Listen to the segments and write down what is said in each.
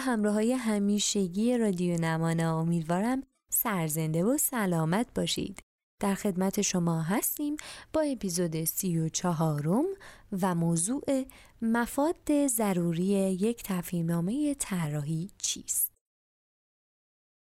همراه های همیشگی رادیو نمانا امیدوارم سرزنده و سلامت باشید. در خدمت شما هستیم با اپیزود سی و چهارم و موضوع مفاد ضروری یک تفهیمنامه طراحی چیست؟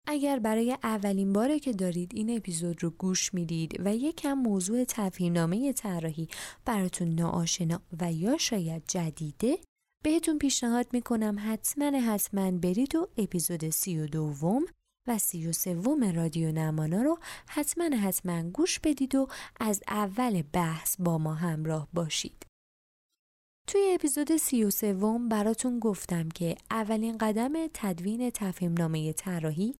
اگر برای اولین باره که دارید این اپیزود رو گوش می‌دید و یکم موضوع تفهیمنامه طراحی براتون ناآشنا و یا شاید جدیده بهتون پیشنهاد می‌کنم حتما حتما برید و اپیزود سی و دوم و سی و سوم رادیو نمانا رو حتما حتما گوش بدید و از اول بحث با ما همراه باشید. توی اپیزود سی و سوم براتون گفتم که اولین قدم تدوین تفهیمنامه طراحی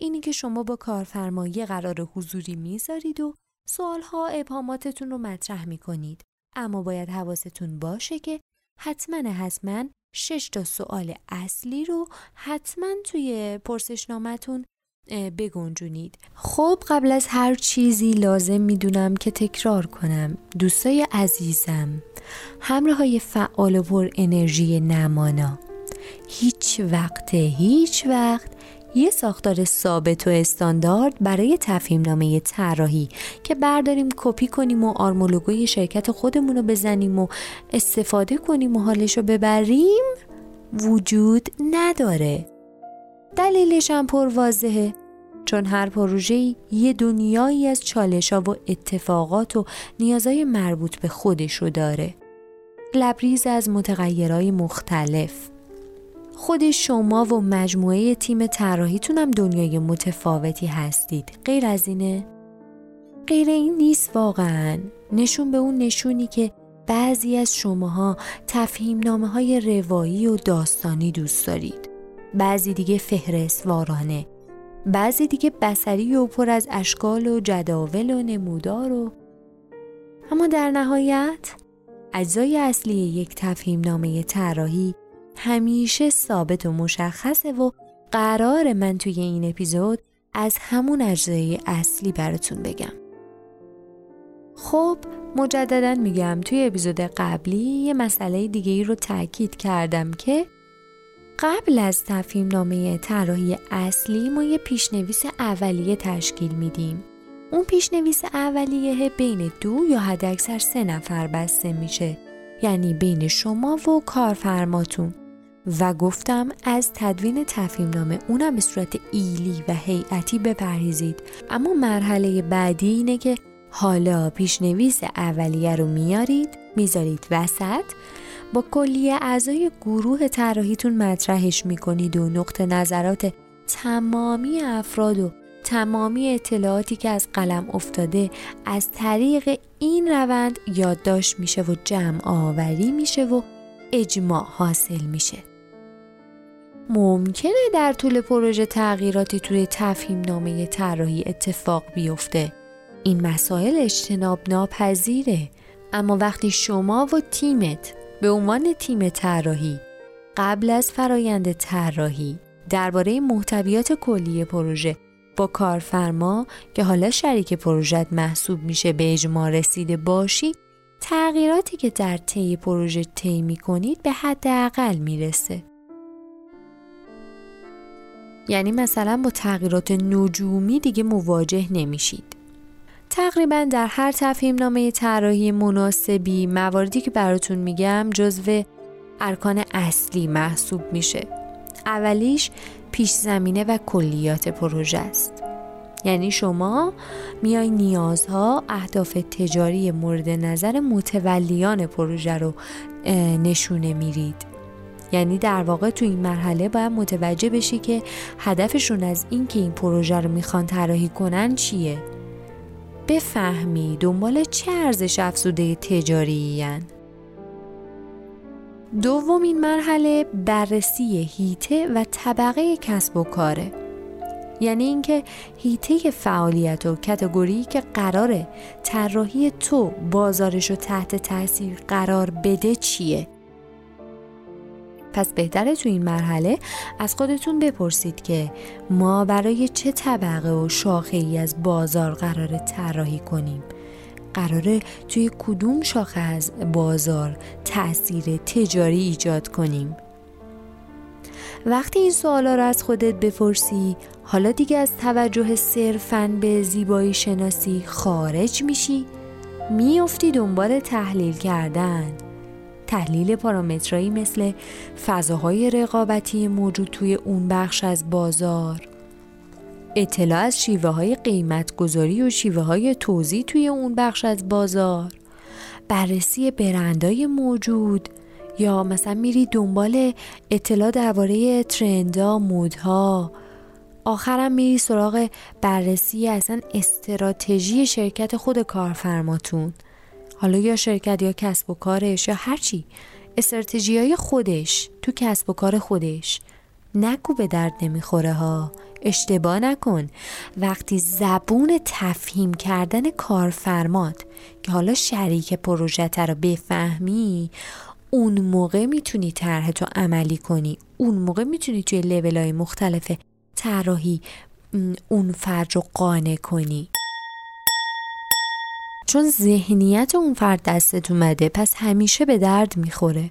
اینی که شما با کارفرمایی قرار حضوری می‌ذارید و سوالها ابهاماتتون رو مطرح می‌کنید. اما باید حواستون باشه که حتما حتما شش تا سوال اصلی رو حتما توی پرسشنامتون بگنجونید. خب قبل از هر چیزی لازم می‌دونم که تکرار کنم. دوستای عزیزم همراه های فعال و پر انرژی نمانا. هیچ وقت هیچ وقت یه ساختار ثابت و استاندارد برای تفهیم نامه طراحی که برداریم کپی کنیم و آرمولوگوی شرکت خودمون رو بزنیم و استفاده کنیم و حالش رو ببریم وجود نداره. دلیلش هم پر واضحه. چون هر پروژه یه دنیایی از چالش ها و اتفاقات و نیازهای مربوط به خودش رو داره. لبریز از متغیرهای مختلف. خود شما و مجموعه تیم طراحیتون هم دنیای متفاوتی هستید. غیر از اینه؟ غیر این نیست واقعا. نشون به اون نشونی که بعضی از شماها تفهیم نامه های روایی و داستانی دوست دارید. بعضی دیگه فهرست وارانه بعضی دیگه بسری و پر از اشکال و جداول و نمودار و اما در نهایت اجزای اصلی یک تفهیم نامه طراحی همیشه ثابت و مشخصه و قرار من توی این اپیزود از همون اجزای اصلی براتون بگم. خب مجددا میگم توی اپیزود قبلی یه مسئله دیگه ای رو تاکید کردم که قبل از تفهیم نامه طراحی اصلی ما یه پیشنویس اولیه تشکیل میدیم. اون پیشنویس اولیه بین دو یا حداکثر سه نفر بسته میشه. یعنی بین شما و کارفرماتون. و گفتم از تدوین تفهیم نامه اونم به صورت ایلی و هیئتی بپرهیزید. اما مرحله بعدی اینه که حالا پیشنویس اولیه رو میارید می‌ذارید وسط با کلیه اعضای گروه طراحیتون مطرحش می‌کنید و نقطه نظرات تمامی افراد و تمامی اطلاعاتی که از قلم افتاده از طریق این روند یادداشت میشه و جمع آوری میشه و اجماع حاصل میشه. ممکنه در طول پروژه تغییراتی توی تفهیم نامه طراحی اتفاق بیفته. این مسائل اجتناب ناپذیره اما وقتی شما و تیمت به عنوان تیم طراحی قبل از فرایند طراحی درباره محتویات کلی پروژه با کارفرما که حالا شریک پروژه محسوب میشه به اجماع رسیده باشی تغییراتی که در طی پروژه طی می‌کنید به حداقل می‌رسه. یعنی مثلا با تغییرات نجومی دیگه مواجه نمیشید. تقریبا در هر تفهیم نامه طراحی مناسبی مواردی که براتون میگم جزو ارکان اصلی محسوب میشه. اولیش پیش زمینه و کلیات پروژه است. یعنی شما میای نیازها اهداف تجاری مورد نظر متولیان پروژه رو نشونه میرید. یعنی در واقع تو این مرحله باید متوجه بشی که هدفشون از اینکه این پروژه رو می‌خوان طراحی کنن چیه. بفهمی دنبال چه ارزش افزوده تجاری دومین مرحله بررسی هیته و طبقه کسب و کاره. یعنی اینکه هیته فعالیت و کتگوری که قراره طراحی تو بازارش رو تحت تاثیر قرار بده چیه؟ پس بهتره تو این مرحله از خودتون بپرسید که ما برای چه طبقه و شاخه ای از بازار قراره طراحی کنیم؟ قراره توی کدوم شاخه از بازار تاثیر تجاری ایجاد کنیم؟ وقتی این سوالا رو از خودت بپرسی حالا دیگه از توجه صرفاً به زیبایی شناسی خارج میشی؟ میافتی دنبال تحلیل کردن. تحلیل پارامترایی مثل فضاهای رقابتی موجود توی اون بخش از بازار. اطلاع از شیوه های قیمت گذاری و شیوه های توضیح توی اون بخش از بازار. بررسی برندای موجود. یا مثلا میری دنبال اطلاع درباره ترندها مودها آخرم میری سراغ بررسی اصلا استراتژی شرکت خود کارفرماتون. حالا یا شرکت یا کسب و کارش یا هرچی استراتژی های خودش تو کسب و کار خودش. نگو به درد نمی‌خوره ها. اشتباه نکن. وقتی زبون تفهیم کردن کارفرمات که حالا شریک پروژه رو بفهمی اون موقع می‌تونی طرح تو عملی کنی. اون موقع می‌تونی توی لیول های مختلف طراحی اون فرد رو قانع کنی. چون ذهنیت اون فرد دستت اومده پس همیشه به درد می‌خوره.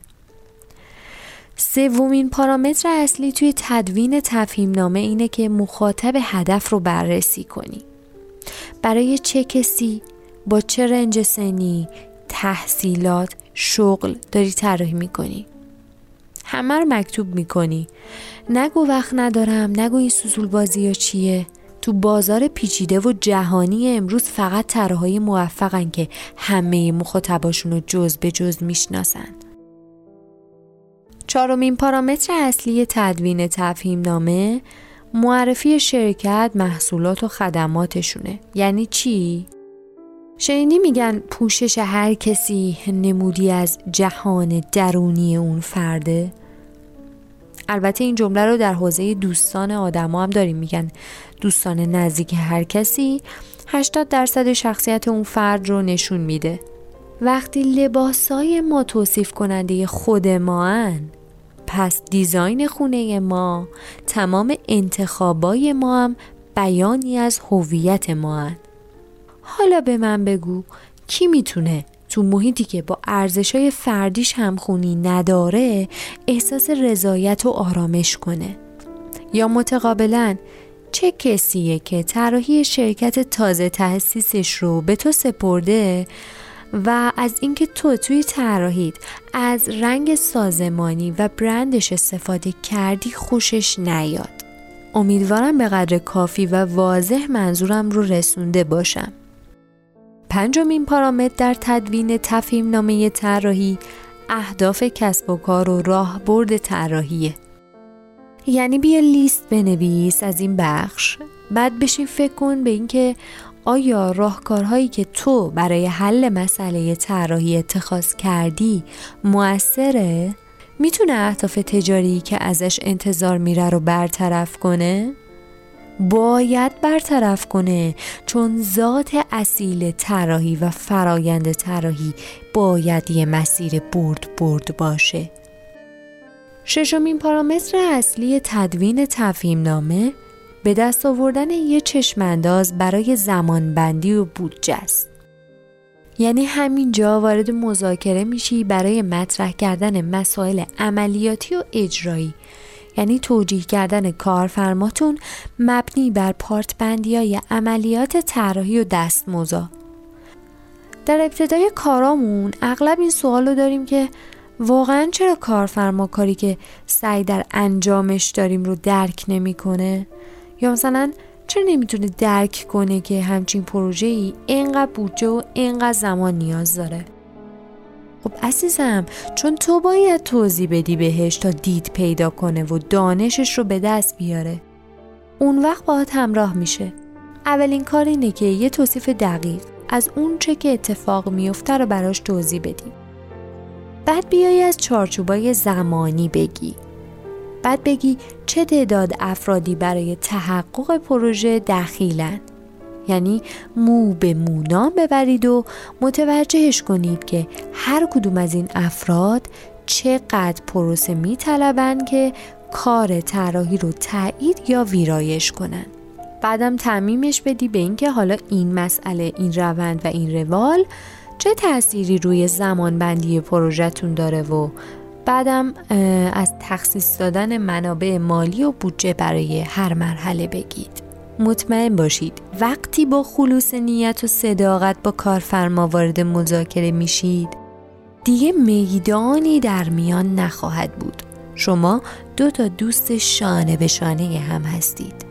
سومین پارامتر اصلی توی تدوین تفهیم نامه اینه که مخاطب هدف رو بررسی کنی. برای چه کسی؟ با چه رنج سنی؟ تحصیلات؟ شغل؟ داری طراحی می‌کنی. همه رو مکتوب می‌کنی. نگو وقت ندارم نگو این سوسول بازی یا چیه؟ تو بازار پیچیده و جهانی امروز فقط طراحهای موفقن که همه مخاطباشون رو جز به جز می‌شناسن چهارمین پارامتر اصلی تدوین تفهیم نامه معرفی شرکت محصولات و خدماتشونه یعنی چی؟ شنیدی میگن پوشش هر کسی نمودی از جهان درونی اون فرده؟ البته این جمله رو در حوزه دوستان آدما هم داریم میگن دوستان نزدیک هر کسی 80 درصد شخصیت اون فرد رو نشون میده وقتی لباسای ما توصیف کننده خود ما هن پس دیزاین خونه ما تمام انتخابای ما هم بیانی از هویت ما هن. حالا به من بگو کی می‌تونه تو محیطی که با ارزشای فردیش همخونی نداره احساس رضایت و آرامش کنه. یا متقابلا چه کسیه که طراحی شرکت تازه تأسیسش رو به تو سپرده و از اینکه تو توی طراحیت از رنگ سازمانی و برندش استفاده کردی خوشش نیاد. امیدوارم به قدر کافی و واضح منظورم رو رسونده باشم. پنجمین پارامتر در تدوین تفهیم نامه طراحی اهداف کسب و کار و راهبرد طراحیه یعنی بیا لیست بنویس از این بخش بعد بشین فکر کن به اینکه آیا راهکارهایی که تو برای حل مسئله طراحی اتخاذ کردی موثره؟ می‌تونه اهداف تجاری که ازش انتظار میره رو برطرف کنه؟ باید برطرف کنه چون ذات اصیل طراحی و فرایند طراحی باید یه مسیر برد برد باشه ششمین پارامتر اصلی تدوین تفهیم نامه به دست آوردن یه چشمانداز برای زمانبندی و بودجه است. یعنی همینجا وارد مذاکره میشی برای مطرح کردن مسائل عملیاتی و اجرایی یعنی توجیه کردن کارفرماتون مبنی بر پارت بندی های عملیات طراحی و دستموزا در ابتدای کارامون اغلب این سوال رو داریم که واقعا چرا کارفرما کاری که سعی در انجامش داریم رو درک نمی‌کنه؟ یا مثلا چرا نمی‌تونه درک کنه که همچین پروژه ای اینقدر بودجه و اینقدر زمان نیاز داره؟ خب عزیزم چون تو باید توضیح بدی بهش تا دید پیدا کنه و دانشش رو به دست بیاره. اون وقت باید همراه میشه. اولین کار اینه که یه توصیف دقیق از اون چه که اتفاق میفته رو براش توضیح بدیم بعد بیای از چارچوبای زمانی بگی. بعد بگی چه تعداد افرادی برای تحقق پروژه دخیلن. یعنی مو به مو نام ببرید و متوجهش کنید که هر کدوم از این افراد چقدر پروسه میطلبن که کار طراحی رو تایید یا ویرایش کنن. بعدم تعمیمش بدی به اینکه حالا این مسئله این روند و این روال چه تأثیری روی زمانبندی پروژهتون داره و بعدم از تخصیص دادن منابع مالی و بودجه برای هر مرحله بگید. مطمئن باشید وقتی با خلوص نیت و صداقت با کارفرما وارد مذاکره میشید دیگه میدانی در میان نخواهد بود شما دو تا دوست شانه به شانه هم هستید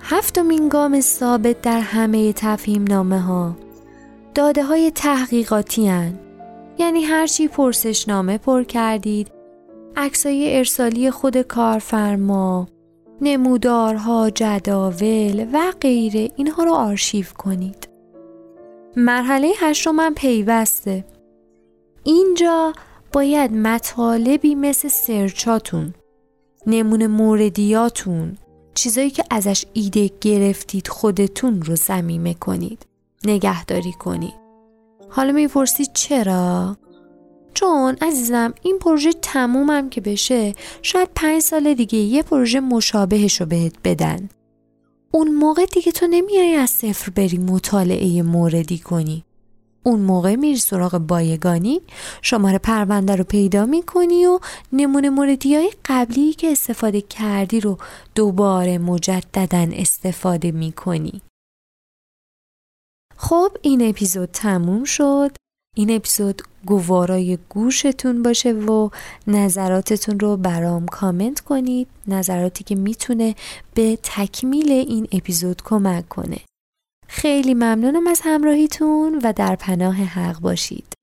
هفتمین گام ثابت در همه تفهیم نامه ها داده های تحقیقاتی هن. یعنی هرچی پرسشنامه پر کردید عکسای ارسالی خود کارفرما نمودارها جداول و غیره. اینها رو آرشیو کنید. مرحله هشتم پیوسته. اینجا باید مطالبی مثل سرچاتون نمونه موردیاتون چیزایی که ازش ایده گرفتید خودتون رو زمیمه کنید نگهداری کنید. حالا می‌پرسید چرا؟ چون عزیزم این پروژه تمومم که بشه شاید پنج سال دیگه یه پروژه مشابهش رو بهت بدن. اون موقع دیگه تو نمیای از صفر بری مطالعه موردی کنی. اون موقع میری سراغ بایگانی شماره پرونده رو پیدا می‌کنی و نمونه موردی های قبلی که استفاده کردی رو دوباره مجددا استفاده می‌کنی. خب این اپیزود تموم شد. این اپیزود گوارای گوشتون باشه و نظراتتون رو برام کامنت کنید نظراتی که می‌تونه به تکمیل این اپیزود کمک کنه. خیلی ممنونم از همراهیتون و در پناه حق باشید.